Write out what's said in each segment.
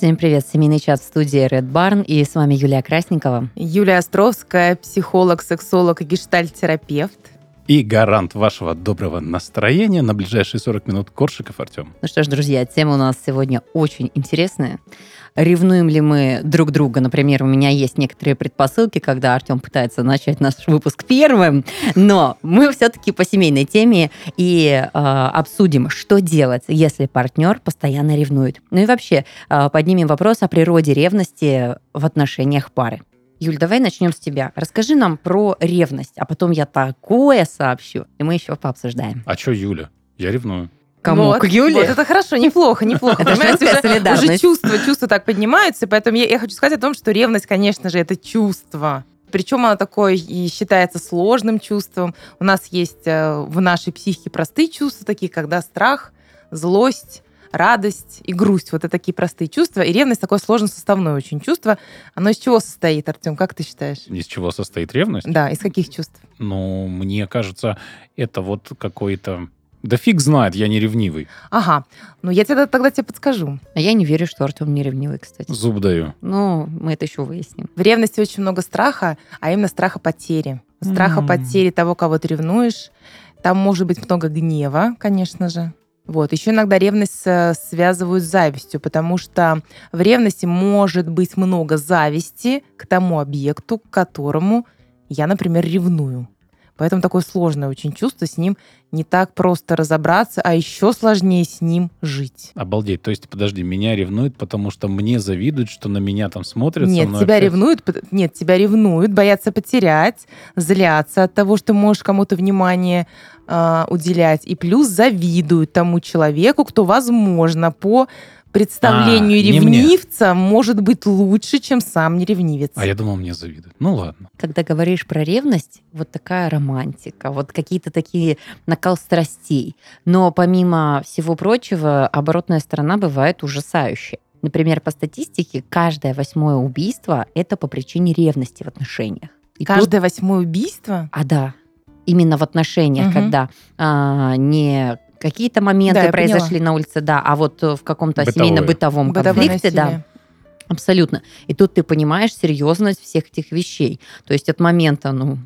Всем привет, семейный чат в студии Red Barn, и с вами Юлия Красникова. Юлия Островская, психолог, сексолог и гештальт-терапевт. И гарант вашего доброго настроения на ближайшие 40 минут Коршиков Артем. Ну что ж, друзья, тема у нас сегодня очень интересная. Ревнуем ли мы друг друга? Например, у меня есть некоторые предпосылки, когда Артем пытается начать наш выпуск первым, но мы все-таки по семейной теме и э, обсудим, что делать, если партнер постоянно ревнует. Ну и вообще э, поднимем вопрос о природе ревности в отношениях пары. Юль, давай начнем с тебя. Расскажи нам про ревность, а потом я такое сообщу, и мы еще пообсуждаем. А что Юля? Я ревную. Кому? Вот, к Юле? Вот это хорошо, неплохо, неплохо. Это Понимаете, уже, солидарность. уже чувства, чувства так поднимаются, поэтому я, я хочу сказать о том, что ревность, конечно же, это чувство. Причем она такое и считается сложным чувством. У нас есть э, в нашей психике простые чувства, такие, когда страх, злость, радость и грусть. Вот это такие простые чувства. И ревность такое сложно составное очень чувство. Оно из чего состоит, Артем, как ты считаешь? Из чего состоит ревность? Да, из каких чувств? Ну, мне кажется, это вот какой-то... Да фиг знает, я не ревнивый. Ага, ну я тебе тогда тебе подскажу. А я не верю, что Артем не ревнивый, кстати. Зуб даю. Ну, мы это еще выясним. В ревности очень много страха, а именно страха потери. Страха М. потери того, кого ты ревнуешь. Там может быть много гнева, конечно же. Вот. Еще иногда ревность э, связывают с завистью, потому что в ревности может быть много зависти к тому объекту, к которому я, например, ревную. Поэтому такое сложное очень чувство, с ним не так просто разобраться, а еще сложнее с ним жить. Обалдеть. То есть, подожди, меня ревнуют, потому что мне завидуют, что на меня там смотрят. Нет, тебя общаются? ревнуют, нет, тебя ревнуют, боятся потерять, злятся от того, что можешь кому-то внимание а, уделять, и плюс завидуют тому человеку, кто, возможно, по представлению А, ревнивца может быть лучше, чем сам ревнивец. А я думал, мне завидуют. Ну ладно. Когда говоришь про ревность, вот такая романтика, вот какие-то такие накал страстей. Но помимо всего прочего, оборотная сторона бывает ужасающая. Например, по статистике, каждое восьмое убийство – это по причине ревности в отношениях. И тут- Каждое восьмое убийство? А да, именно в отношениях, Мгм. когда а, не какие-то моменты Да, произошли на улице, да, а вот э, в каком-то семейно-бытовом конфликте, да. Абсолютно. И тут ты понимаешь серьезность всех этих вещей. То есть от момента, ну,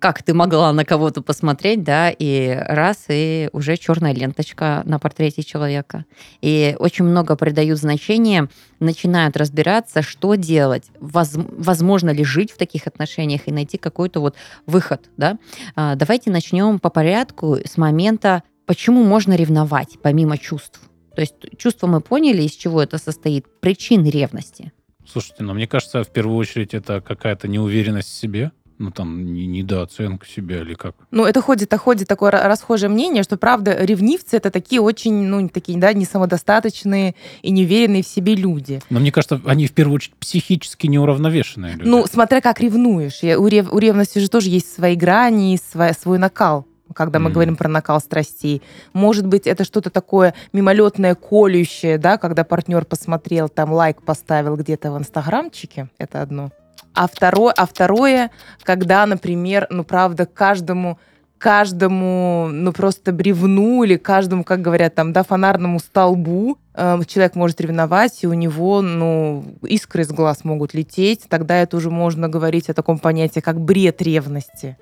как ты могла на кого-то посмотреть, да, и раз, и уже черная ленточка на портрете человека. И очень много придают значения, начинают разбираться, что делать, воз- возможно ли жить в таких отношениях и найти какой-то вот выход, да. А, Давайте начнем по порядку с момента, почему можно ревновать, помимо чувств. То есть чувства мы поняли, из чего это состоит, причин ревности. Слушайте, ну мне кажется, в первую очередь это какая-то неуверенность в себе. Ну там не- недооценка себя или как. Ну, это ходит, а ходит такое ра- расхожее мнение, что, правда, ревнивцы это такие очень, ну, такие, да, несамодостаточные и неуверенные в себе люди. Но мне кажется, они в первую очередь психически неуравновешенные люди. Ну, смотря как ревнуешь. Я- У, рев- у ревности же тоже есть свои грани, и свой, свой накал когда мы говорим про накал страстей. Может быть, это что-то такое мимолетное, колющее, да, когда партнер посмотрел, там лайк поставил где-то в инстаграмчике, это одно. А второе, а второе, когда, например, ну, правда, каждому каждому, ну, просто бревну или каждому, как говорят, там, да, фонарному столбу э, человек может ревновать, и у него, ну, искры из глаз могут лететь. Тогда это уже можно говорить о таком понятии, как бред ревности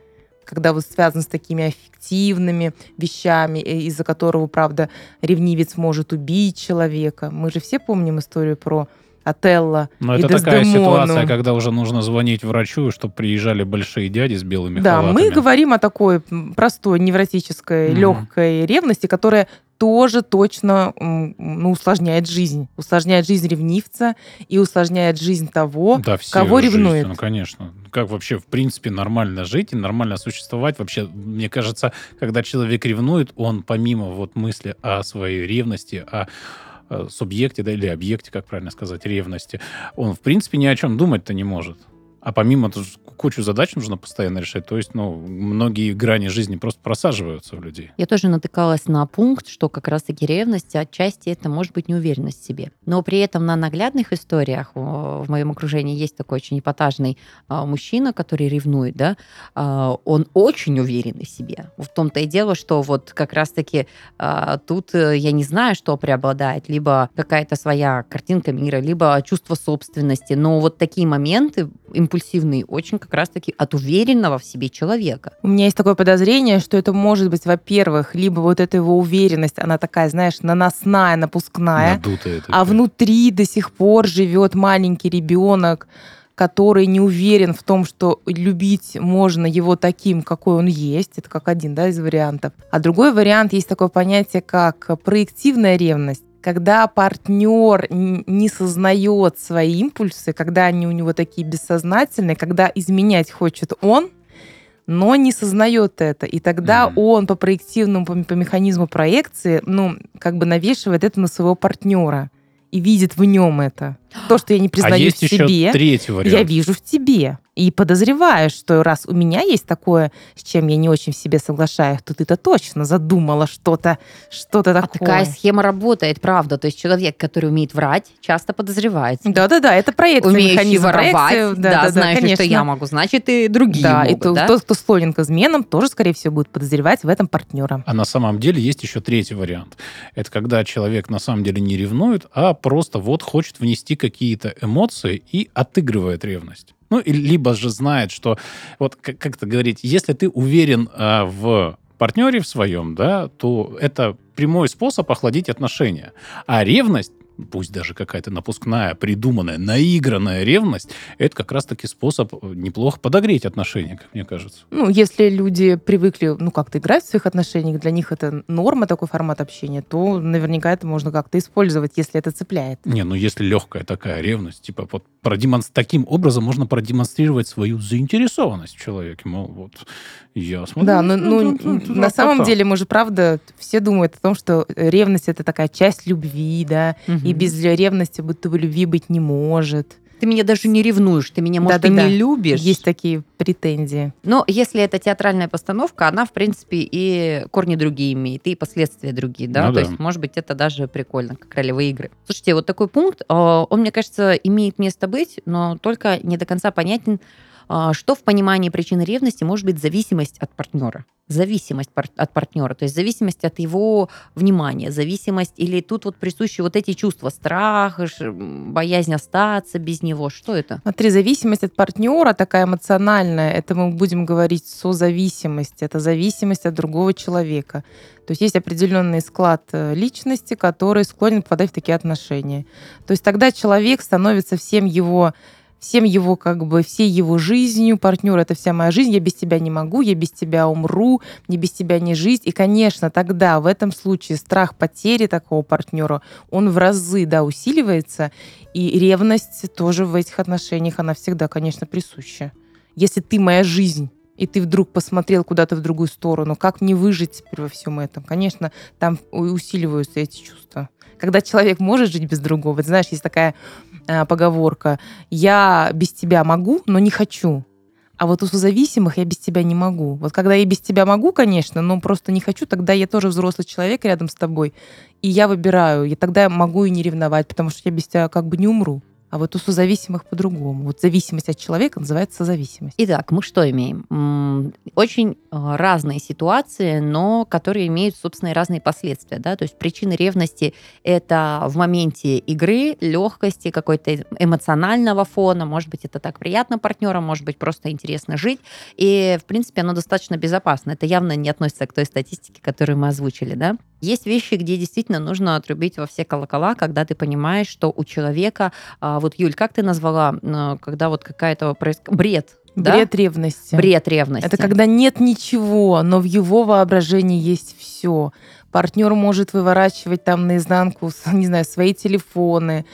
когда вот связан с такими аффективными вещами, э, из-за которого, правда, ревнивец может убить человека. Мы же все помним историю про Отелло Но это такая ситуация, когда уже нужно звонить врачу, чтобы приезжали большие дяди с белыми Да, халатами. мы говорим о такой простой невротической, Мгм. легкой ревности, которая тоже точно ну, усложняет жизнь. Усложняет жизнь ревнивца и усложняет жизнь того, Да, кого жизнь, ревнует. Ну, конечно. Как вообще, в принципе, нормально жить и нормально существовать? Вообще, мне кажется, когда человек ревнует, он помимо вот мысли о своей ревности, о э, субъекте, да, или объекте, как правильно сказать, ревности, он, в принципе, ни о чем думать-то не может. А помимо кучу задач нужно постоянно решать. То есть, ну, многие грани жизни просто просаживаются в людей. Я тоже натыкалась на пункт, что как раз-таки ревность отчасти это может быть неуверенность в себе. Но при этом на наглядных историях в моем окружении есть такой очень эпатажный а, мужчина, который ревнует, да, а, он очень уверенный в себе. В том-то и дело, что вот как раз-таки а, тут э, я не знаю, что преобладает, либо какая-то своя картинка мира, либо чувство собственности. Но вот такие моменты импульсивные очень как раз-таки от уверенного в себе человека. У меня есть такое подозрение, что это может быть, во-первых, либо вот эта его уверенность, она такая, знаешь, наносная, напускная, Надутая а такая. внутри до сих пор живет маленький ребенок, который не уверен в том, что любить можно его таким, какой он есть. Это как один да, из вариантов. А другой вариант есть такое понятие, как проективная ревность когда партнер не сознает свои импульсы, когда они у него такие бессознательные, когда изменять хочет он, но не сознает это. И тогда mm-hmm. он по проективному, по, по механизму проекции, ну, как бы навешивает это на своего партнера и видит в нем это. То, что я не признаю а есть в себе, еще третий вариант. я вижу в тебе. И подозреваю, что раз у меня есть такое, с чем я не очень в себе соглашаюсь, то ты-то точно задумала что-то что-то такое. А такая схема работает, правда. То есть человек, который умеет врать, часто подозревается. Да-да-да, это проект Умеющий воровать, проекции. да, да, да, знаешь, конечно. что я могу, значит, и другие Да, могут, и то- да? тот, кто склонен к изменам, тоже, скорее всего, будет подозревать в этом партнера. А на самом деле есть еще третий вариант. Это когда человек на самом деле не ревнует, а просто вот хочет внести какие-то эмоции и отыгрывает ревность. Ну, и либо же знает, что, вот как, как это говорить, если ты уверен а, в партнере в своем, да, то это прямой способ охладить отношения. А ревность, пусть даже какая-то напускная, придуманная, наигранная ревность, это как раз-таки способ неплохо подогреть отношения, как мне кажется. Ну, если люди привыкли, ну, как-то играть в своих отношениях, для них это норма, такой формат общения, то наверняка это можно как-то использовать, если это цепляет. Не, ну если легкая такая ревность, типа вот продемонс... таким образом можно продемонстрировать свою заинтересованность в человеке. Мол, вот я смотрю... Да, но ну, ну, ну, на самом деле мы же, правда, все думают о том, что ревность это такая часть любви, да, и без ревности будто бы любви быть не может. Ты меня даже не ревнуешь, ты меня, может, Да-да-да. и не любишь. Есть такие претензии. Но если это театральная постановка, она, в принципе, и корни другие имеет, и последствия другие, да? Ну То да. есть, может быть, это даже прикольно, как ролевые игры. Слушайте, вот такой пункт, э, он, мне кажется, имеет место быть, но только не до конца понятен, что в понимании причины ревности может быть зависимость от партнера. Зависимость пар- от партнера, то есть зависимость от его внимания, зависимость, или тут вот присущи вот эти чувства, страх, боязнь остаться без него. Что это? Смотри, зависимость от партнера такая эмоциональная, это мы будем говорить созависимость, это зависимость от другого человека. То есть есть определенный склад э, личности, который склонен попадать в такие отношения. То есть тогда человек становится всем его всем его, как бы, всей его жизнью, партнер это вся моя жизнь, я без тебя не могу, я без тебя умру, мне без тебя не жить. И, конечно, тогда в этом случае страх потери такого партнера, он в разы, да, усиливается, и ревность тоже в этих отношениях, она всегда, конечно, присуща. Если ты моя жизнь, и ты вдруг посмотрел куда-то в другую сторону, как мне выжить теперь во всем этом? Конечно, там усиливаются эти чувства. Когда человек может жить без другого, ты знаешь, есть такая э, поговорка, я без тебя могу, но не хочу. А вот у созависимых я без тебя не могу. Вот когда я без тебя могу, конечно, но просто не хочу, тогда я тоже взрослый человек рядом с тобой, и я выбираю, и тогда я могу и не ревновать, потому что я без тебя как бы не умру. А вот у созависимых по-другому. Вот зависимость от человека называется созависимость. Итак, мы что имеем? Очень э, разные ситуации, но которые имеют, собственно, и разные последствия. Да? То есть причины ревности – это в моменте игры, легкости, какой-то эмоционального фона. Может быть, это так приятно партнерам, может быть, просто интересно жить. И, в принципе, оно достаточно безопасно. Это явно не относится к той статистике, которую мы озвучили. Да? Есть вещи, где действительно нужно отрубить во все колокола, когда ты понимаешь, что у человека... а, Вот, Юль, как ты назвала, когда вот какая-то происк- бред, да? Бред ревности. Бред ревности. Это когда нет ничего, но в его воображении есть все. Партнер может выворачивать там наизнанку, не знаю, свои телефоны,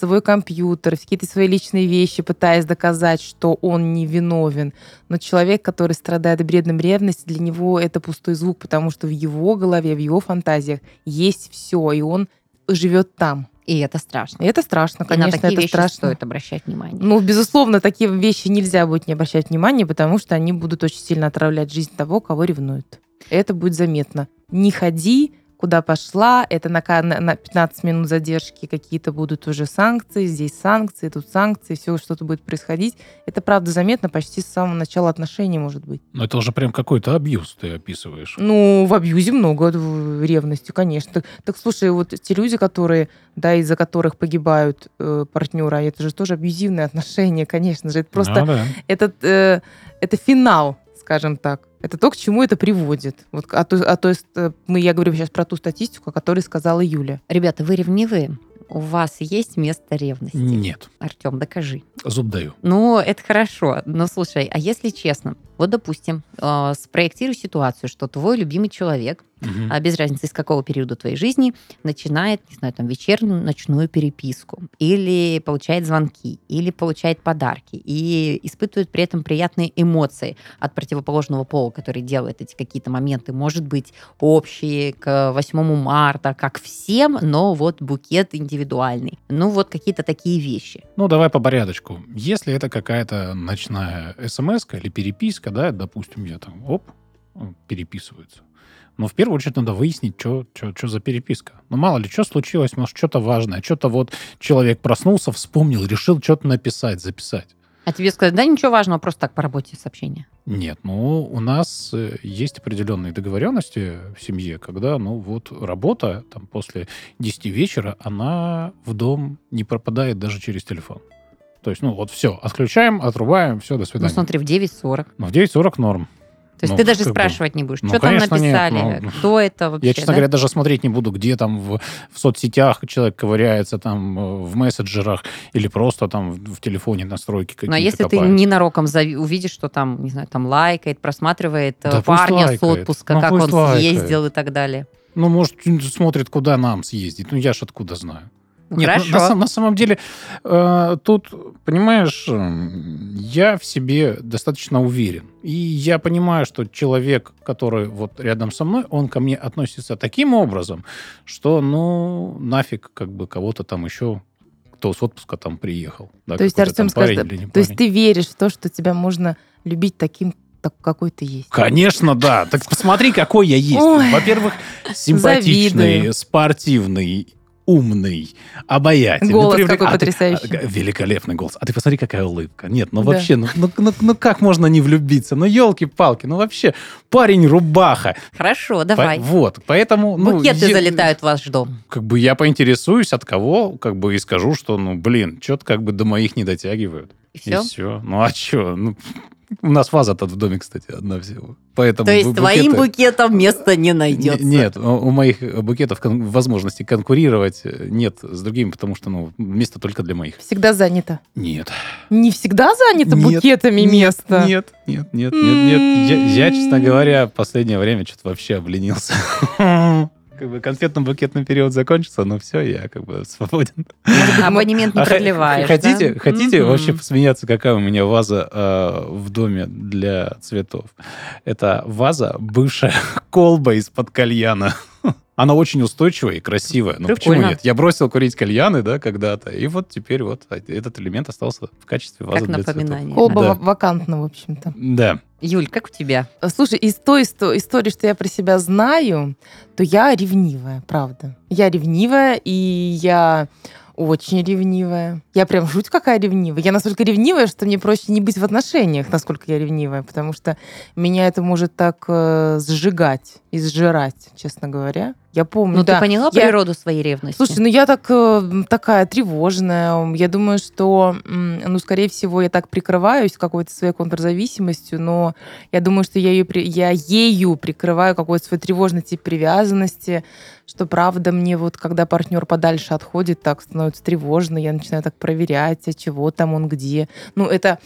свой компьютер, какие-то свои личные вещи, пытаясь доказать, что он не виновен. Но человек, который страдает бредом ревности, для него это пустой звук, потому что в его голове, в его фантазиях есть все, и он живет там. И это страшно. И это страшно, И конечно, на такие это вещи страшно. стоит обращать внимание. Ну, безусловно, такие вещи нельзя будет не обращать внимания, потому что они будут очень сильно отравлять жизнь того, кого ревнуют. Это будет заметно. Не ходи, куда пошла, это на, на на 15 минут задержки какие-то будут уже санкции, здесь санкции, тут санкции, все что-то будет происходить. Это правда заметно почти с самого начала отношений, может быть. Ну, это уже прям какой-то абьюз ты описываешь. Ну, в абьюзе много ревности, конечно. Так, так, слушай, вот те люди, которые, да, из-за которых погибают э, партнера, это же тоже абьюзивные отношения, конечно же. Это просто Ну, да. этот, э, это финал, скажем так. Это то, к чему это приводит. Вот, а то, а то есть, э, мы, я говорю сейчас про ту статистику, о которой сказала Юля. Ребята, вы ревнивые? У вас есть место ревности? Нет, Артем, докажи. зуб даю. Ну, это хорошо. Но слушай, а если честно, вот допустим, э, спроектируй ситуацию, что твой любимый человек, а без разницы из какого периода твоей жизни, начинает, не знаю, там, вечернюю ночную переписку, или получает звонки, или получает подарки, и испытывает при этом приятные эмоции от противоположного пола, который делает эти какие-то моменты, может быть, общие к 8 марта, как всем, но вот букет индивидуальный. Ну, вот какие-то такие вещи. Ну, давай по порядочку. Если это какая-то ночная смс или переписка, да, допустим, я там, оп, м, переписываются. Но в первую очередь надо выяснить, что за переписка. Ну, мало ли, что случилось, может, что-то важное. Что-то вот человек проснулся, вспомнил, решил что-то написать, записать. А тебе сказать, да, ничего важного, просто так по работе сообщение. Нет, ну, у нас э, есть определенные договоренности в семье, когда, ну, вот работа там после 10 вечера, она в дом не пропадает даже через телефон. То есть, ну, вот все, отключаем, отрубаем, все, до Ну, свидания. смотри, в 9.40. Ну, в 9.40 норм. То есть Ну, ты даже как бы, спрашивать не будешь, ну, что там конечно, нет, написали, ну, кто это вообще. Я, честно да? говоря, даже смотреть не буду, где там в, в соцсетях человек ковыряется, там э, в мессенджерах или просто там в, в телефоне настройки какие-то Но если ты копает. ненароком зави- увидишь, что там, не знаю, там лайкает, просматривает э, Да парня с лайкает. отпуска, Ну, как он лайкает. съездил и так далее. Ну, может, смотрит, куда нам съездить. Ну, я ж откуда знаю. Ну, Нет, Хорошо. на, на сам- на самом деле, э, тут, понимаешь, м, я в себе достаточно уверен. И я понимаю, что человек, который вот рядом со мной, он ко мне относится таким образом, что, ну, нафиг как бы кого-то там еще, кто с отпуска там приехал. да, То есть, Артем, скажет, то есть ты веришь в то, что тебя можно любить таким, так, какой ты есть. Конечно, да. Так посмотри, какой я есть. Во-первых, симпатичный, завидую. спортивный, умный, обаятельный. Голос привлек- какой а ты- потрясающий. а, великолепный голос. А ты посмотри, какая улыбка. Нет, ну Да. вообще, ну, ну- ну- ну как можно не влюбиться? Ну, елки-палки, ну вообще, парень рубаха. Хорошо, По- давай. вот, поэтому... ну, Букеты я- залетают в ваш дом. Как бы я поинтересуюсь, от кого, как бы и скажу, что, ну, блин, что-то как бы до моих не дотягивают. И все? И все. Ну, а что? Ну, у нас ваза тут в доме, кстати, одна всего. Поэтому То есть бу- твоим букеты- букетом места не найдется. Не- Нет, у моих букетов кон- возможности конкурировать э, нет с другими, потому что, ну, место только для моих. Всегда занято. Нет. Не всегда занято Нет, букетами нет, место. Нет, нет, нет, нет, нет. Я, я, честно говоря, в последнее время что-то вообще обленился. Как бы конфетно-букетный период закончится, но все, я как бы свободен. Абонемент не А продлеваешь, Хотите, да? хотите Мгм. вообще посмеяться, какая у меня ваза э, в доме для цветов? Это ваза, бывшая колба из-под кальяна. Она очень устойчивая и красивая. Но почему Прикольно. нет? Я бросил курить кальяны, да, когда-то, и вот теперь вот этот элемент остался в качестве вазы Как для напоминание. цветов. Колба Да. ва- вакантна, в общем-то. Да. Юль, как у тебя? Слушай, из той исто- истории, что я про себя знаю, то я ревнивая, правда. Я ревнивая, и я очень ревнивая. Я прям жуть какая ревнивая. Я настолько ревнивая, что мне проще не быть в отношениях, насколько я ревнивая, потому что меня это может так э, сжигать и сжирать, честно говоря. Я помню, Ну, да. ты поняла Я- природу своей ревности? Слушай, ну я так э, такая тревожная. Я думаю, что, ну, скорее всего, я так прикрываюсь какой-то своей контрзависимостью, но я думаю, что я, ее, я ею прикрываю какой-то свой тревожный тип привязанности, что правда мне вот, когда партнер подальше отходит, так становится тревожно, я начинаю так проверять, а чего там он, где. Ну, это...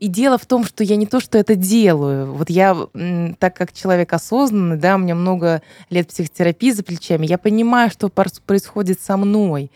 И дело в том, что я не то, что это делаю. Вот я, так как человек осознанный, да, у меня много лет психотерапии плечами, я понимаю, что происходит со мной.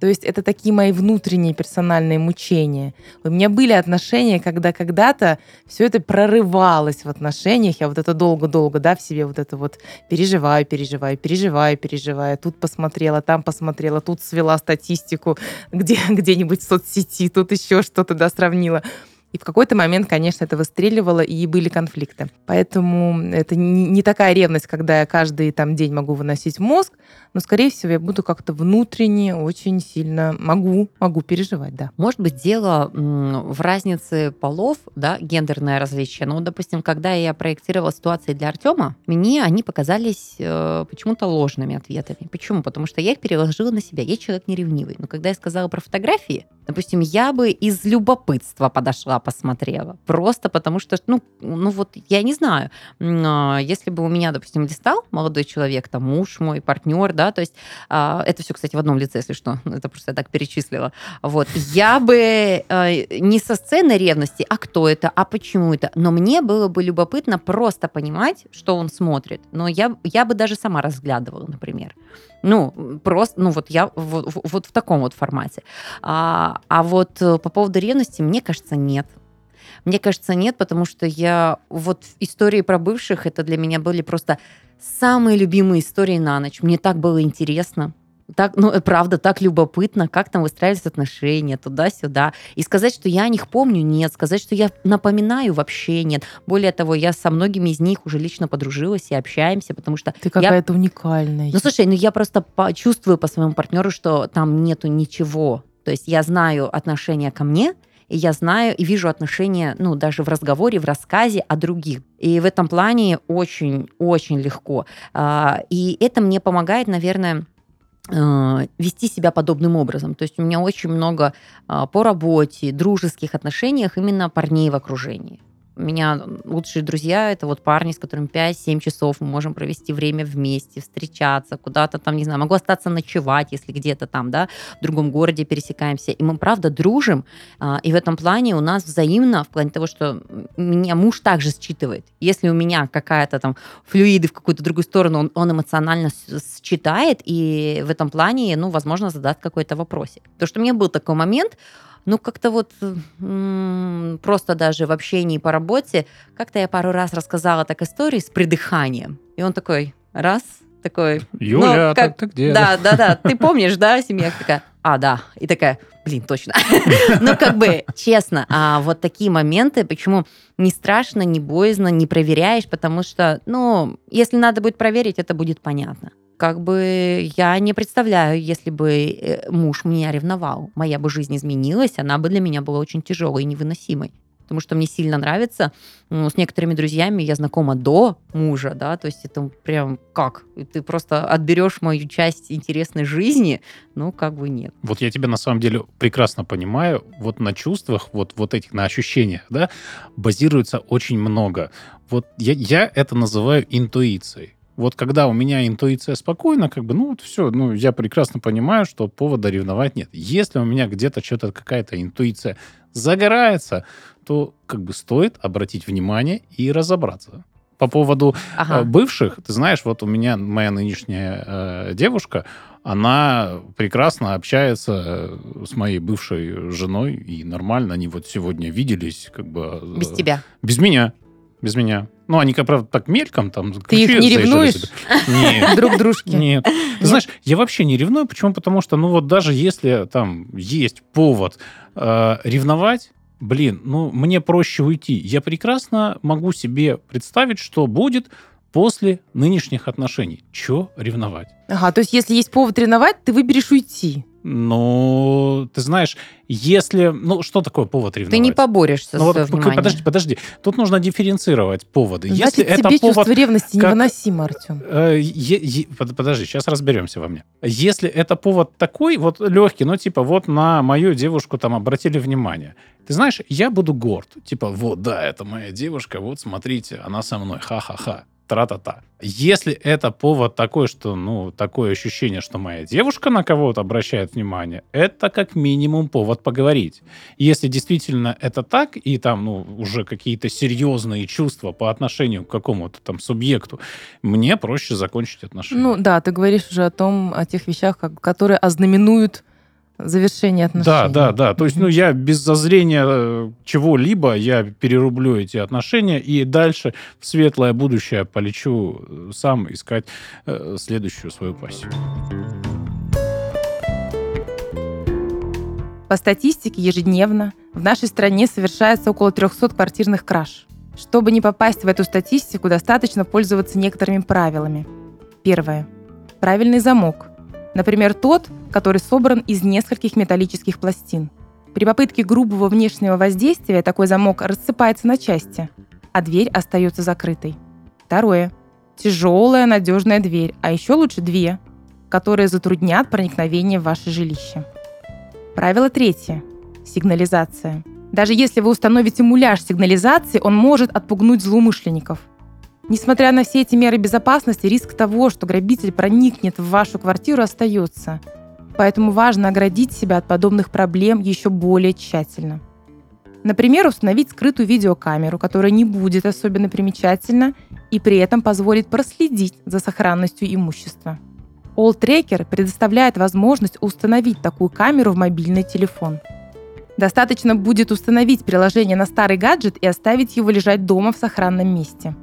То есть это такие мои внутренние персональные мучения. У меня были отношения, когда когда-то все это прорывалось в отношениях. Я вот это долго-долго, да, в себе вот это вот переживаю, переживаю, переживаю, переживаю. Тут посмотрела, там посмотрела, тут свела статистику где, где-нибудь в соцсети, тут еще что-то, да, сравнила. И в какой-то момент, конечно, это выстреливало, и были конфликты. Поэтому это не, такая ревность, когда я каждый там день могу выносить мозг, но, скорее всего, я буду как-то внутренне очень сильно могу, могу переживать, да. Может быть, дело в разнице полов, да, гендерное различие. Ну, допустим, когда я проектировала ситуации для Артема, мне они показались э, почему-то ложными ответами. Почему? Потому что я их переложила на себя. Я человек неревнивый. Но когда я сказала про фотографии, допустим, я бы из любопытства подошла, посмотрела. Просто потому что, ну, ну вот, я не знаю, а, если бы у меня, допустим, листал молодой человек, там, муж мой, партнер, да, то есть а, это все, кстати, в одном лице, если что, это просто я так перечислила. Вот, я бы а, не со сцены ревности, а кто это, а почему это, но мне было бы любопытно просто понимать, что он смотрит. Но я, я бы даже сама разглядывала, например. Ну, просто, ну вот я вот, вот в таком вот формате. А, а вот э, по поводу ревности, мне кажется, нет. Мне кажется, нет, потому что я... Вот истории про бывших, это для меня были просто самые любимые истории на ночь. Мне так было интересно. Так, ну, правда, так любопытно, как там выстраивались отношения туда-сюда. И сказать, что я о них помню, нет. Сказать, что я напоминаю, вообще нет. Более того, я со многими из них уже лично подружилась и общаемся, потому что... Ты какая-то я... уникальная. Ну, слушай, ну я просто чувствую по своему партнеру, что там нету ничего. То есть я знаю отношения ко мне, и я знаю и вижу отношения, ну, даже в разговоре, в рассказе о других. И в этом плане очень-очень легко. А, и это мне помогает, наверное, а, вести себя подобным образом. То есть у меня очень много а, по работе, дружеских отношениях именно парней в окружении. У меня лучшие друзья это вот парни, с которыми 5-7 часов мы можем провести время вместе, встречаться, куда-то там, не знаю, могу остаться ночевать, если где-то там, да, в другом городе пересекаемся. И мы, правда, дружим. А, и в этом плане у нас взаимно, в плане того, что меня муж также считывает. Если у меня какая-то там флюиды в какую-то другую сторону, он, он эмоционально считает, и в этом плане, ну, возможно, задаст какой-то вопросик. То, что у меня был такой момент, ну, как-то вот просто даже в общении по работе, как-то я пару раз рассказала так истории с придыханием. И он такой, раз, такой... Юля, ну, как... ты где? Да, да, да. Ты помнишь, да, семья такая, а, да. И такая, блин, точно. ну, как бы, честно, а вот такие моменты, почему не страшно, не боязно, не проверяешь, потому что, ну, если надо будет проверить, это будет понятно как бы я не представляю, если бы э, муж меня ревновал, моя бы жизнь изменилась, она бы для меня была очень тяжелой и невыносимой. Потому что мне сильно нравится. Ну, с некоторыми друзьями я знакома до мужа, да, то есть это прям как? Ты просто отберешь мою часть интересной жизни, ну, как бы нет. Вот я тебя на самом деле прекрасно понимаю. Вот на чувствах, вот, вот этих, на ощущениях, да, базируется очень много. Вот я, я это называю интуицией. Вот когда у меня интуиция спокойна, как бы, ну, вот все, ну, я прекрасно понимаю, что повода ревновать нет. Если у меня где-то что-то, какая-то интуиция загорается, то как бы стоит обратить внимание и разобраться. По поводу ага. Э, бывших, ты знаешь, вот у меня моя нынешняя э, девушка, она прекрасно общается э, с моей бывшей женой, и нормально, они вот сегодня виделись, как бы... Э, без тебя? Без меня без меня. Ну, они, как правда, так мельком там... Ты их не ревнуешь? Нет. Друг дружки? Нет. Ты знаешь, я вообще не ревную. Почему? Потому что, ну, вот даже если там есть повод э, ревновать, блин, ну, мне проще уйти. Я прекрасно могу себе представить, что будет после нынешних отношений. Че ревновать? Ага, то есть если есть повод ревновать, ты выберешь уйти. Ну, ты знаешь, если... Ну, что такое повод ревновать? Ты не поборешься ну, вот, Подожди, подожди. Тут нужно дифференцировать поводы. Значит, если тебе это повод, чувство ревности как, невыносимо, Артем. Э, е, е, подожди, сейчас разберемся во мне. Если это повод такой, вот легкий, ну, типа, вот на мою девушку там обратили внимание. Ты знаешь, я буду горд. Типа, вот, да, это моя девушка, вот, смотрите, она со мной, ха-ха-ха тра-та-та. Если это повод такой, что, ну, такое ощущение, что моя девушка на кого-то обращает внимание, это как минимум повод поговорить. Если действительно это так, и там, ну, уже какие-то серьезные чувства по отношению к какому-то там субъекту, мне проще закончить отношения. Ну, да, ты говоришь уже о том, о тех вещах, которые ознаменуют завершение отношений. Да, да, да. То есть, ну, я без зазрения э, чего-либо, я перерублю эти отношения и дальше в светлое будущее полечу э, сам искать э, следующую свою пассию. По статистике ежедневно в нашей стране совершается около 300 квартирных краж. Чтобы не попасть в эту статистику, достаточно пользоваться некоторыми правилами. Первое. Правильный замок. Например, тот, который собран из нескольких металлических пластин. При попытке грубого внешнего воздействия такой замок рассыпается на части, а дверь остается закрытой. Второе. Тяжелая, надежная дверь, а еще лучше две, которые затруднят проникновение в ваше жилище. Правило третье. Сигнализация. Даже если вы установите муляж сигнализации, он может отпугнуть злоумышленников. Несмотря на все эти меры безопасности, риск того, что грабитель проникнет в вашу квартиру, остается. Поэтому важно оградить себя от подобных проблем еще более тщательно. Например, установить скрытую видеокамеру, которая не будет особенно примечательна и при этом позволит проследить за сохранностью имущества. All Tracker предоставляет возможность установить такую камеру в мобильный телефон – Достаточно будет установить приложение на старый гаджет и оставить его лежать дома в сохранном месте.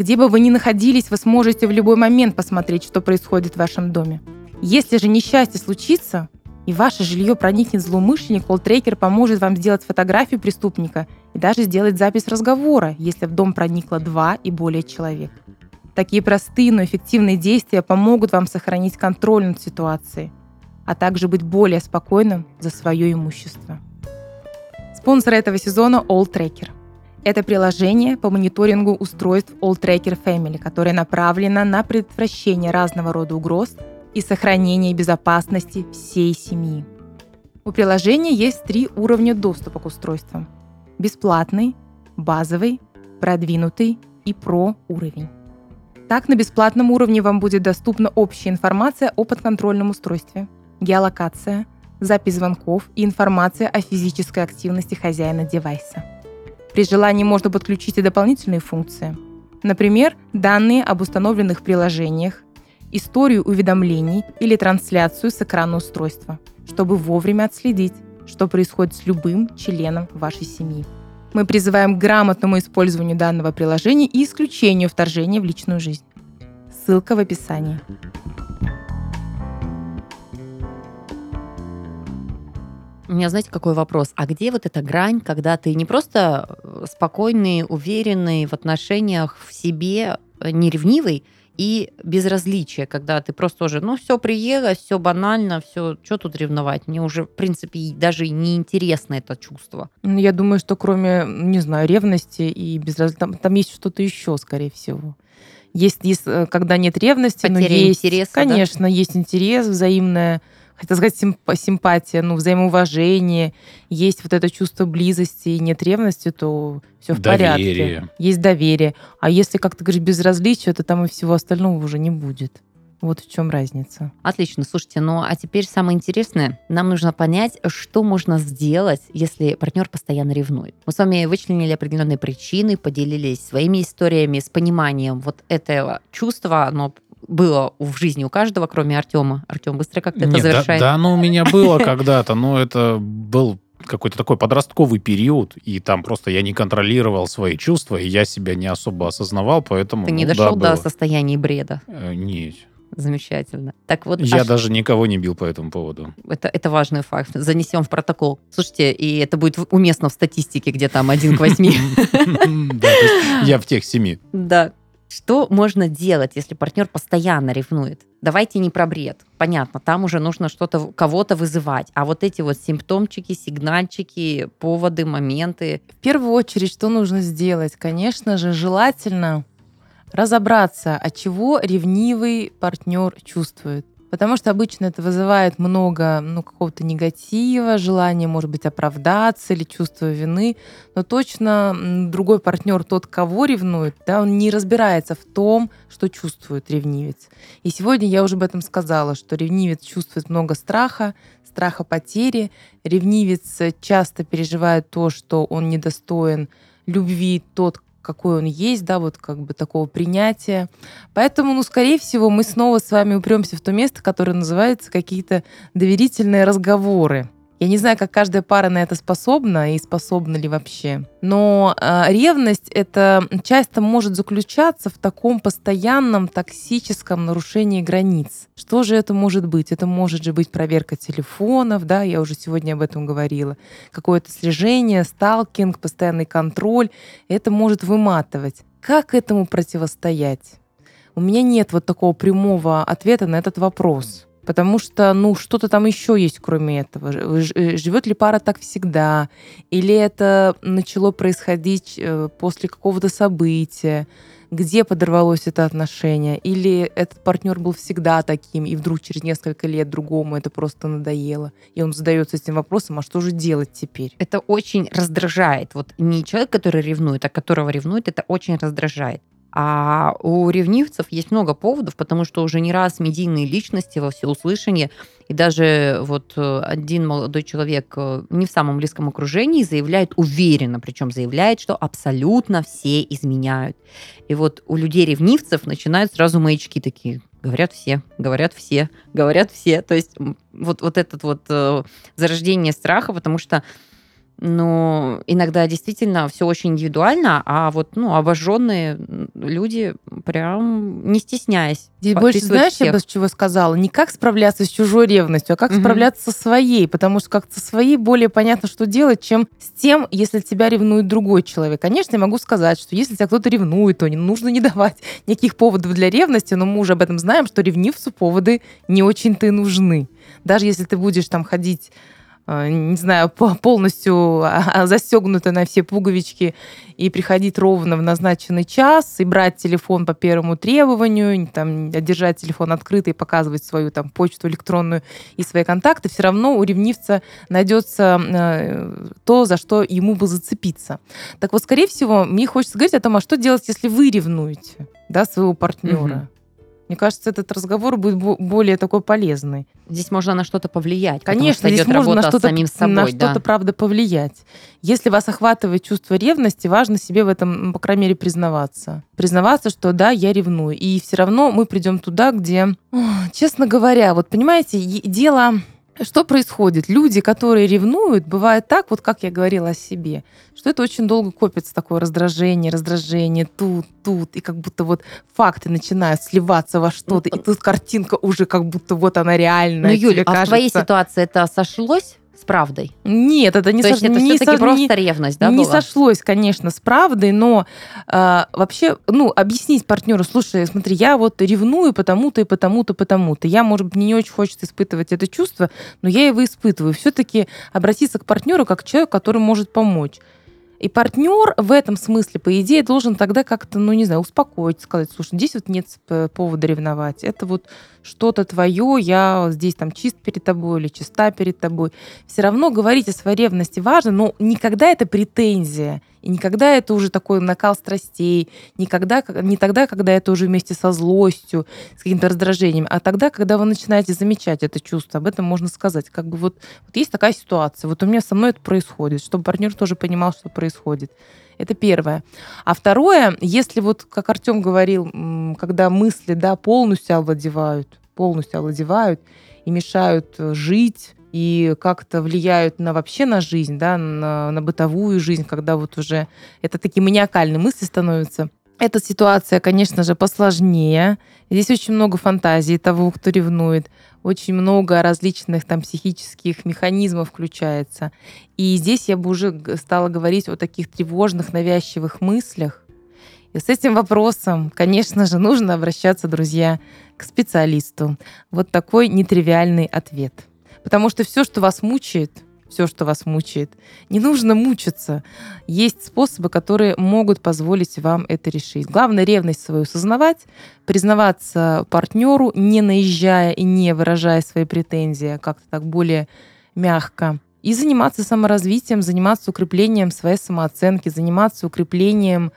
Где бы вы ни находились, вы сможете в любой момент посмотреть, что происходит в вашем доме. Если же несчастье случится, и ваше жилье проникнет злоумышленник, колл-трекер поможет вам сделать фотографию преступника и даже сделать запись разговора, если в дом проникло два и более человек. Такие простые, но эффективные действия помогут вам сохранить контроль над ситуацией, а также быть более спокойным за свое имущество. Спонсор этого сезона All Tracker. Это приложение по мониторингу устройств All Tracker Family, которое направлено на предотвращение разного рода угроз и сохранение безопасности всей семьи. У приложения есть три уровня доступа к устройствам. Бесплатный, базовый, продвинутый и про уровень. Так, на бесплатном уровне вам будет доступна общая информация о подконтрольном устройстве, геолокация – запись звонков и информация о физической активности хозяина девайса. При желании можно подключить и дополнительные функции. Например, данные об установленных приложениях, историю уведомлений или трансляцию с экрана устройства, чтобы вовремя отследить, что происходит с любым членом вашей семьи. Мы призываем к грамотному использованию данного приложения и исключению вторжения в личную жизнь. Ссылка в описании. У меня, знаете, какой вопрос? А где вот эта грань, когда ты не просто э, спокойный, уверенный в отношениях в себе, э, не ревнивый, и безразличие, когда ты просто уже, ну, все приело, все банально, все, что тут ревновать? Мне уже, в принципе, даже не интересно это чувство. Ну, я думаю, что кроме, не знаю, ревности и безразличия, там, там есть что-то еще, скорее всего. Есть, есть э, когда нет ревности, Потеря но есть, интереса, конечно, да? есть интерес, взаимная хотел сказать, симпатия, ну, взаимоуважение, есть вот это чувство близости и нет ревности, то все в доверие. порядке. Есть доверие. А если, как ты говоришь, безразличие, то там и всего остального уже не будет. Вот в чем разница. Отлично, слушайте, ну а теперь самое интересное. Нам нужно понять, что можно сделать, если партнер постоянно ревнует. Мы с вами вычленили определенные причины, поделились своими историями с пониманием вот этого чувства, оно было в жизни у каждого, кроме Артема. Артем быстро как-то это завершает. Да, да, оно у меня было когда-то, но это был какой-то такой подростковый период, и там просто я не контролировал свои чувства, и я себя не особо осознавал, поэтому... Ты не ну, дошел да, до состояния бреда? Э, нет. Замечательно. Так вот, я аж... даже никого не бил по этому поводу. Это, это важный факт. Занесем в протокол. Слушайте, и это будет уместно в статистике, где там один к восьми. Я в тех семи. Да. Что можно делать, если партнер постоянно ревнует? Давайте не про бред. Понятно, там уже нужно что-то, кого-то вызывать. А вот эти вот симптомчики, сигнальчики, поводы, моменты. В первую очередь, что нужно сделать? Конечно же, желательно разобраться, от чего ревнивый партнер чувствует. Потому что обычно это вызывает много ну, какого-то негатива, желание, может быть, оправдаться или чувство вины. Но точно другой партнер, тот, кого ревнует, да, он не разбирается в том, что чувствует ревнивец. И сегодня я уже об этом сказала, что ревнивец чувствует много страха, страха потери. Ревнивец часто переживает то, что он недостоин любви тот, какой он есть, да, вот как бы такого принятия. Поэтому, ну, скорее всего, мы снова с вами упремся в то место, которое называется какие-то доверительные разговоры. Я не знаю, как каждая пара на это способна и способна ли вообще. Но э, ревность это часто может заключаться в таком постоянном токсическом нарушении границ. Что же это может быть? Это может же быть проверка телефонов, да, я уже сегодня об этом говорила. Какое-то слежение, сталкинг, постоянный контроль. Это может выматывать. Как этому противостоять? У меня нет вот такого прямого ответа на этот вопрос. Потому что, ну, что-то там еще есть, кроме этого. Э, Живет ли пара так всегда? Или это начало происходить э, после какого-то события? Где подорвалось это отношение? Или этот партнер был всегда таким, и вдруг через несколько лет другому это просто надоело? И он задается этим вопросом, а что же делать теперь? Это очень раздражает. Вот не человек, который ревнует, а которого ревнует, это очень раздражает. А у ревнивцев есть много поводов, потому что уже не раз медийные личности во всеуслышание, и даже вот э, один молодой человек э, не в самом близком окружении заявляет уверенно, причем заявляет, что абсолютно все изменяют. И вот у людей-ревнивцев начинают сразу маячки такие, говорят все, говорят все, говорят все. То есть вот, вот этот вот э, зарождение страха, потому что но иногда действительно все очень индивидуально, а вот ну, обожженные люди прям не стесняясь. Здесь больше знаешь, всех. я бы с чего сказала? Не как справляться с чужой ревностью, а как угу. справляться со своей, потому что как-то своей более понятно, что делать, чем с тем, если тебя ревнует другой человек. Конечно, я могу сказать, что если тебя кто-то ревнует, то не нужно не давать никаких поводов для ревности, но мы уже об этом знаем, что ревнивцу поводы не очень-то и нужны. Даже если ты будешь там ходить не знаю, полностью а, а, застегнута на все пуговички и приходить ровно в назначенный час и брать телефон по первому требованию, там, держать телефон открытый, показывать свою там почту электронную и свои контакты, все равно у ревнивца найдется э, то, за что ему бы зацепиться. Так вот, скорее всего, мне хочется говорить о том, а что делать, если вы ревнуете да, своего партнера. Угу. Мне кажется, этот разговор будет более такой полезный. Здесь можно на что-то повлиять. Конечно, здесь можно на что-то, самим собой, на да. что-то, правда, повлиять. Если вас охватывает чувство ревности, важно себе в этом, по крайней мере, признаваться. Признаваться, что да, я ревную. И все равно мы придем туда, где, честно говоря, вот понимаете, дело что происходит? Люди, которые ревнуют, бывает так, вот как я говорила о себе, что это очень долго копится такое раздражение, раздражение тут, тут, и как будто вот факты начинают сливаться во что-то, и тут картинка уже как будто вот она реальная. Ну, Юля, а кажется... в твоей ситуации это сошлось? С правдой? Нет, это не То сош... есть это не все-таки со... просто ревность, да, Не была? сошлось, конечно, с правдой, но э, вообще, ну, объяснить партнеру, слушай, смотри, я вот ревную потому-то и потому-то, потому-то. Я, может быть, не очень хочется испытывать это чувство, но я его испытываю. Все-таки обратиться к партнеру как к человеку, который может помочь. И партнер в этом смысле, по идее, должен тогда как-то, ну, не знаю, успокоить, сказать, слушай, здесь вот нет повода ревновать. Это вот что-то твое, я здесь там чист перед тобой или чиста перед тобой. Все равно говорить о своей ревности важно, но никогда это претензия. И никогда это уже такой накал страстей, никогда, не тогда, когда это уже вместе со злостью, с каким-то раздражением, а тогда, когда вы начинаете замечать это чувство, об этом можно сказать. Как бы вот, вот есть такая ситуация, вот у меня со мной это происходит, чтобы партнер тоже понимал, что происходит. Это первое. А второе, если вот, как Артем говорил, когда мысли да, полностью овладевают, полностью овладевают и мешают э, жить, и как-то влияют на вообще на жизнь, да, на, на бытовую жизнь, когда вот уже это такие маниакальные мысли становятся. Эта ситуация, конечно же, посложнее. Здесь очень много фантазии того, кто ревнует. Очень много различных там психических механизмов включается. И здесь я бы уже стала говорить о таких тревожных, навязчивых мыслях. И с этим вопросом, конечно же, нужно обращаться, друзья, к специалисту. Вот такой нетривиальный ответ. Потому что все, что вас мучает, все, что вас мучает, не нужно мучиться. Есть способы, которые могут позволить вам это решить. Главное ревность свою сознавать, признаваться партнеру, не наезжая и не выражая свои претензии, а как-то так более мягко. И заниматься саморазвитием, заниматься укреплением своей самооценки, заниматься укреплением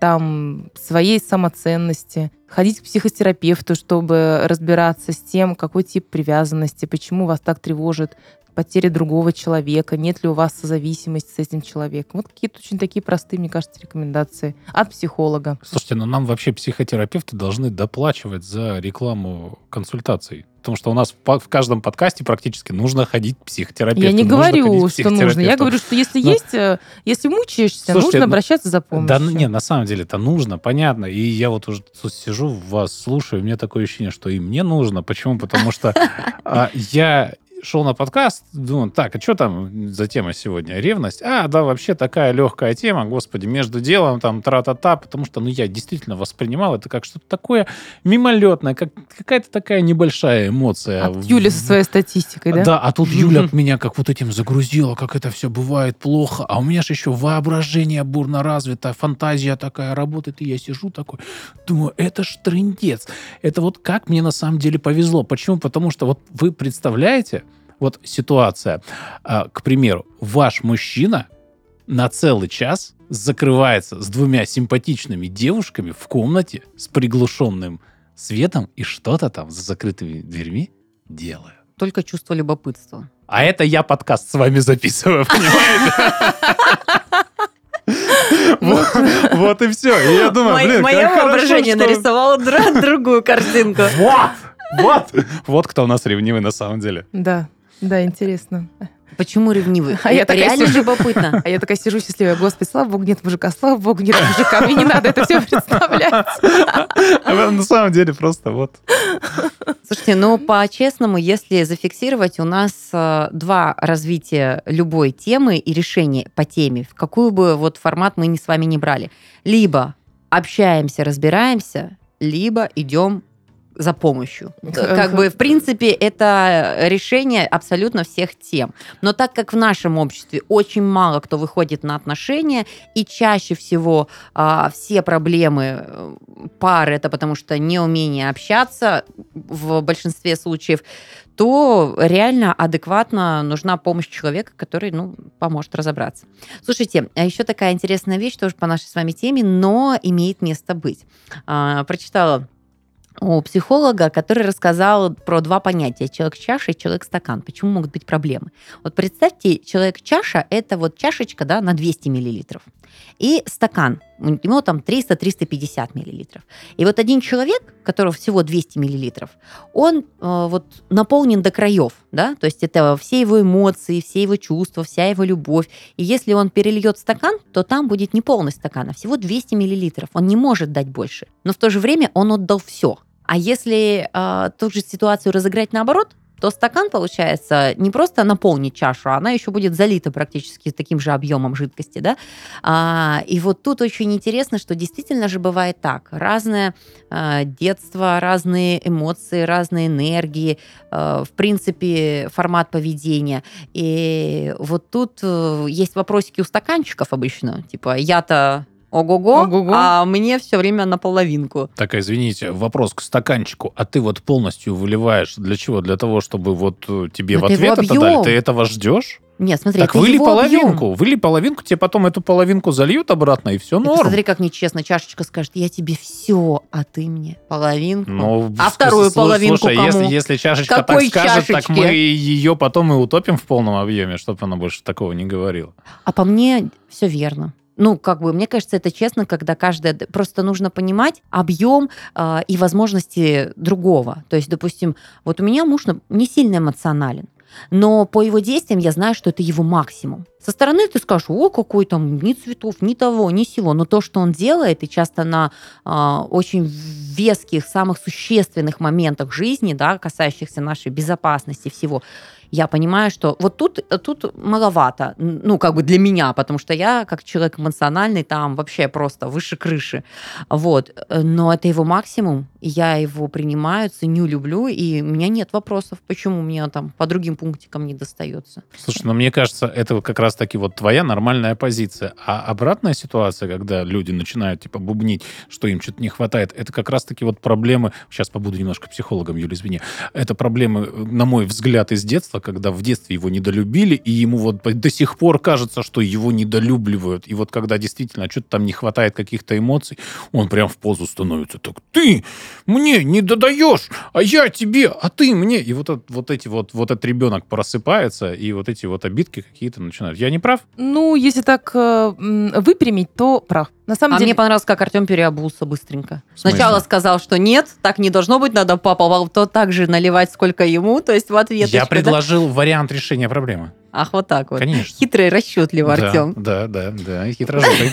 там, своей самоценности, ходить к психотерапевту, чтобы разбираться с тем, какой тип привязанности, почему вас так тревожит потеря другого человека, нет ли у вас зависимости с этим человеком. Вот какие-то очень такие простые, мне кажется, рекомендации от психолога. Слушайте, ну нам вообще психотерапевты должны доплачивать за рекламу консультаций. Потому что у нас в каждом подкасте практически нужно ходить к психотерапевту. Я не говорю, что нужно. Я говорю, что если Но- есть, э, если мучаешься, Слушайте, нужно ну, обращаться за помощью. Да, ну, не, на самом деле это нужно, понятно. И я вот уже тут сижу, вас слушаю, у меня такое ощущение, что и мне нужно. Почему? Потому что а, я шел на подкаст, думаю, так, а что там за тема сегодня? Ревность? А, да, вообще такая легкая тема, господи, между делом, там, тра-та-та, потому что, ну, я действительно воспринимал это как что-то такое мимолетное, как какая-то такая небольшая эмоция. От Юли со своей статистикой, да? Да, а тут Юля меня как вот этим загрузила, как это все бывает плохо. А у меня же еще воображение бурно развито, фантазия такая работает, и я сижу такой, думаю, это ж трындец. Это вот как мне на самом деле повезло. Почему? Потому что вот вы представляете, вот ситуация, а, к примеру, ваш мужчина на целый час закрывается с двумя симпатичными девушками в комнате с приглушенным светом и что-то там за закрытыми дверьми делает. Только чувство любопытства. А это я подкаст с вами записываю, понимаете? Вот вот и все. И я думаю, блин, Мое воображение что- нарисовало др- другую картинку. Вот! Вот! Вот кто у нас ревнивый на самом деле. Да, да, интересно. Почему ревнивый? А я такая Реально сижу. любопытно. А я такая сижу счастливая, господи, слава богу, нет мужика, слава богу, нет мужика, мне не надо это все представлять. А на самом деле просто вот. Слушайте, ну по-честному, если зафиксировать, у нас э, два развития любой темы и решения по теме, в какую бы вот формат мы ни с вами не брали. Либо общаемся, разбираемся, либо идем за помощью. Как бы, в принципе, это решение абсолютно всех тем. Но так как в нашем обществе очень мало кто выходит на отношения, и чаще всего а, все проблемы э, пары это потому что неумение общаться в большинстве случаев, то реально адекватно нужна помощь человека, который ну, поможет разобраться. Слушайте, а еще такая интересная вещь тоже по нашей с вами теме, но имеет место быть. А, прочитала у психолога, который рассказал про два понятия человек-чаша и человек-стакан. Почему могут быть проблемы? Вот представьте, человек-чаша – это вот чашечка да, на 200 миллилитров. И стакан, у него там 300-350 миллилитров. И вот один человек, которого всего 200 миллилитров, он э, вот наполнен до краев, да, то есть это все его эмоции, все его чувства, вся его любовь. И если он перельет стакан, то там будет не полный стакан, а всего 200 миллилитров. Он не может дать больше. Но в то же время он отдал все. А если э, ту же ситуацию разыграть наоборот, то стакан, получается, не просто наполнит чашу, а она еще будет залита практически таким же объемом жидкости, да. А, и вот тут очень интересно, что действительно же бывает так. Разное э, детство, разные эмоции, разные энергии, э, в принципе, формат поведения. И вот тут э, есть вопросики у стаканчиков обычно, типа я-то ого-го, Ого-го. а мне все время наполовинку. Так, извините, вопрос к стаканчику. А ты вот полностью выливаешь для чего? Для того, чтобы вот э, тебе Ну, в ответ это дали? Ты этого ждешь? Нет, смотри, так это выли его половинку. объем. Выли половинку, тебе потом эту половинку зальют обратно, и все норм. Посмотри, как нечестно. Чашечка скажет, я тебе все, а ты мне половинку. Ну, А с- вторую слушай, половинку слушай, кому? если, если чашечка Какой так скажет, так чашечке? мы ее потом и утопим в полном объеме, чтобы она больше такого не говорила. А по мне все верно. Ну, как бы, мне кажется, это честно, когда каждая... Просто нужно понимать объем э, и возможности другого. То есть, допустим, вот у меня муж не сильно эмоционален, но по его действиям я знаю, что это его максимум. Со стороны ты скажешь, о, какой там, ни цветов, ни того, ни сего. Но то, что он делает, и часто на а, очень веских, самых существенных моментах жизни, да, касающихся нашей безопасности всего, я понимаю, что вот тут, тут маловато, ну, как бы для меня, потому что я, как человек эмоциональный, там вообще просто выше крыши. Вот. Но это его максимум, я его принимаю, ценю, люблю, и у меня нет вопросов, почему мне там по другим пунктикам не достается. Слушай, ну мне кажется, это как раз-таки вот твоя нормальная позиция. А обратная ситуация, когда люди начинают типа бубнить, что им что-то не хватает, это как раз-таки вот проблемы... Сейчас побуду немножко психологом, Юля, извини. Это проблемы, на мой взгляд, из детства, когда в детстве его недолюбили, и ему вот до сих пор кажется, что его недолюбливают. И вот когда действительно что-то там не хватает каких-то эмоций, он прям в позу становится так, ты мне не додаешь, а я тебе, а ты мне. И вот, вот эти вот, вот этот ребенок просыпается, и вот эти вот обидки какие-то начинают. Я не прав? Ну, если так э, выпрямить, то прав. На самом а деле... мне понравилось, как Артем переобулся быстренько. Сначала сказал, что нет, так не должно быть, надо папа то так же наливать, сколько ему, то есть в ответ. Я предложил да? вариант решения проблемы. Ах, вот так вот. Конечно. Хитрый, расчетливый да, Артем. Да, да, да, хитрожопый.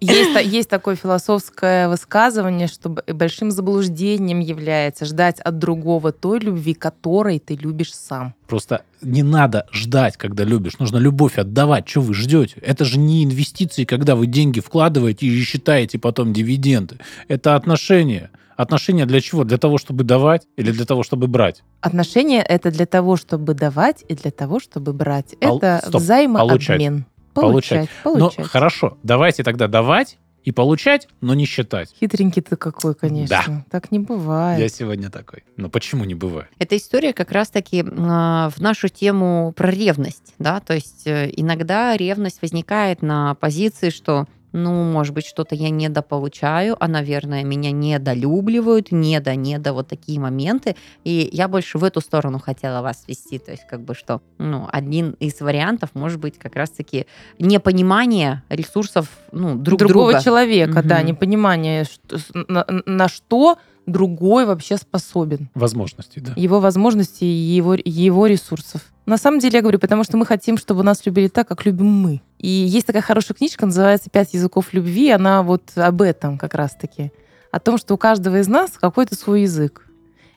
Есть, есть такое философское высказывание, что большим заблуждением является ждать от другого той любви, которой ты любишь сам. Просто не надо ждать, когда любишь. Нужно любовь отдавать. Что вы ждете? Это же не инвестиции, когда вы деньги вкладываете и считаете потом дивиденды. Это отношения. Отношения для чего? Для того, чтобы давать или для того, чтобы брать? Отношения это для того, чтобы давать и для того, чтобы брать. Это Стоп. взаимообмен. Получать. Получать. получать. Ну, хорошо. Давайте тогда давать и получать, но не считать. Хитренький ты какой, конечно. Да. Так не бывает. Я сегодня такой. Но почему не бывает? Эта история как раз-таки э, в нашу тему про ревность. Да? То есть э, иногда ревность возникает на позиции, что ну, может быть, что-то я недополучаю, а, наверное, меня недолюбливают, недо, недо, вот такие моменты. И я больше в эту сторону хотела вас вести. То есть, как бы, что, ну, один из вариантов может быть как раз-таки непонимание ресурсов, ну, друг Другого друга. человека, угу. да, непонимание, что, на, на что другой вообще способен. Возможности, да. Его возможности и его, его ресурсов. На самом деле я говорю, потому что мы хотим, чтобы нас любили так, как любим мы. И есть такая хорошая книжка, называется «Пять языков любви». Она вот об этом как раз-таки. О том, что у каждого из нас какой-то свой язык.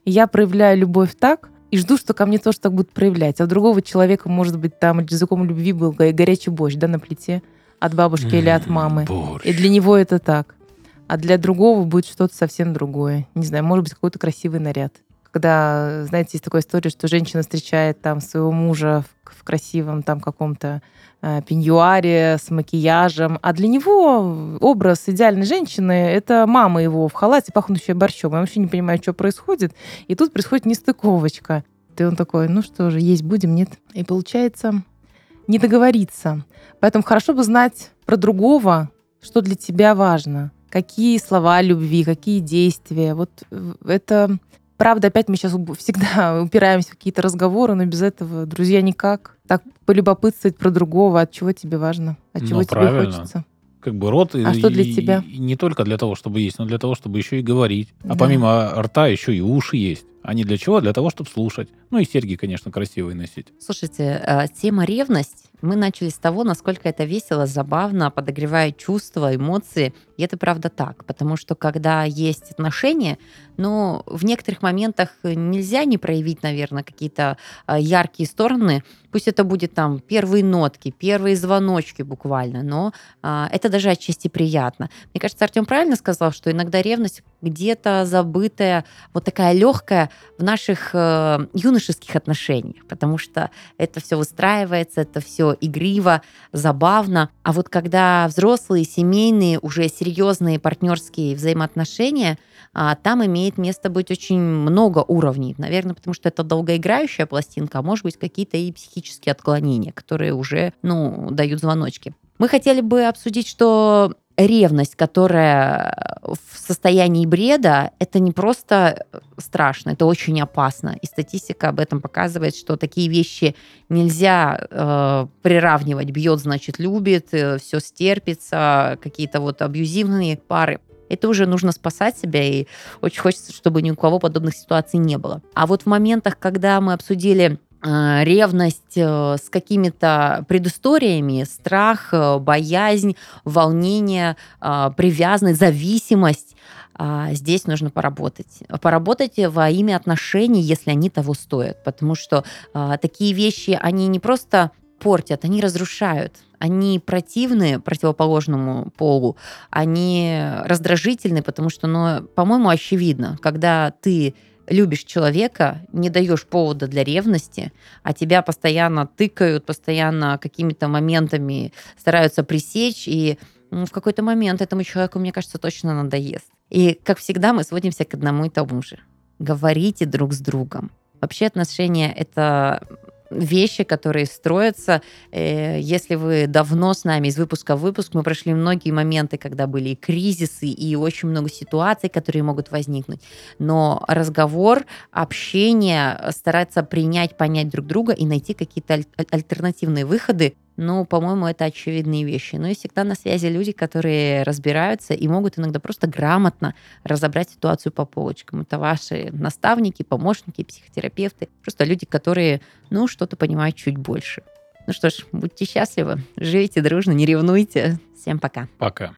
И я проявляю любовь так, и жду, что ко мне тоже так будут проявлять. А у другого человека, может быть, там языком любви был горячий борщ, да, на плите от бабушки или от мамы. Борщ. И для него это так а для другого будет что-то совсем другое. Не знаю, может быть, какой-то красивый наряд. Когда, знаете, есть такая история, что женщина встречает там своего мужа в, в красивом там каком-то э, пеньюаре с макияжем, а для него образ идеальной женщины — это мама его в халате, пахнущая борщом. Я вообще не понимаю, что происходит. И тут происходит нестыковочка. И он такой, ну что же, есть будем, нет? И получается не договориться. Поэтому хорошо бы знать про другого, что для тебя важно — какие слова любви, какие действия. Вот это Правда, опять мы сейчас всегда упираемся в какие-то разговоры, но без этого, друзья, никак. Так полюбопытствовать про другого, от чего тебе важно, от чего ну, тебе правильно. хочется. Как бы рот а и, что для тебя? И не только для того, чтобы есть, но для того, чтобы еще и говорить. А да. А помимо рта еще и уши есть. Они для чего? Для того, чтобы слушать. Ну и серьги, конечно, красивые носить. Слушайте, э, тема ревность. Мы начали с того, насколько это весело, забавно, подогревает чувства, эмоции. И это правда так, потому что когда есть отношения, ну, в некоторых моментах нельзя не проявить, наверное, какие-то э, яркие стороны. Пусть это будет там первые нотки, первые звоночки буквально, но а, это даже отчасти приятно. Мне кажется, Артем правильно сказал, что иногда ревность где-то забытая, вот такая легкая в наших э, юношеских отношениях, потому что это все выстраивается, это все игриво, забавно. А вот когда взрослые, семейные, уже серьезные партнерские взаимоотношения, э, там имеет место быть очень много уровней. Наверное, потому что это долгоиграющая пластинка, а может быть какие-то и психические отклонения, которые уже ну, дают звоночки. Мы хотели бы обсудить, что ревность, которая в состоянии бреда, это не просто страшно, это очень опасно. И статистика об этом показывает, что такие вещи нельзя э, приравнивать. Бьет, значит, любит, э, все стерпится, какие-то вот абьюзивные пары. Это уже нужно спасать себя, и очень хочется, чтобы ни у кого подобных ситуаций не было. А вот в моментах, когда мы обсудили Э, ревность э, с какими-то предысториями, страх, э, боязнь, волнение, привязанность, зависимость. А, здесь нужно поработать. Поработать во имя отношений, если они того стоят. Потому что такие вещи, они не просто портят, они разрушают. Они противны противоположному полу, они раздражительны, потому что, ну, по-моему, очевидно, когда ты любишь человека, не даешь повода для ревности, а тебя постоянно тыкают, постоянно какими-то моментами стараются пресечь, и в какой-то момент этому человеку, мне кажется, точно надоест. И, как всегда, мы сводимся к одному и тому же. Говорите друг с другом. Вообще отношения — это вещи, которые строятся. Э, если вы давно с нами из выпуска в выпуск, мы прошли многие моменты, когда были и кризисы, и очень много ситуаций, которые могут возникнуть. Но разговор, общение, стараться принять, понять друг друга и найти какие-то аль- альтернативные выходы, ну, по-моему, это очевидные вещи. Ну и всегда на связи люди, которые разбираются и могут иногда просто грамотно разобрать ситуацию по полочкам. Это ваши наставники, помощники, психотерапевты. Просто люди, которые, ну, что-то понимают чуть больше. Ну что ж, будьте счастливы, живите дружно, не ревнуйте. Всем пока. Пока.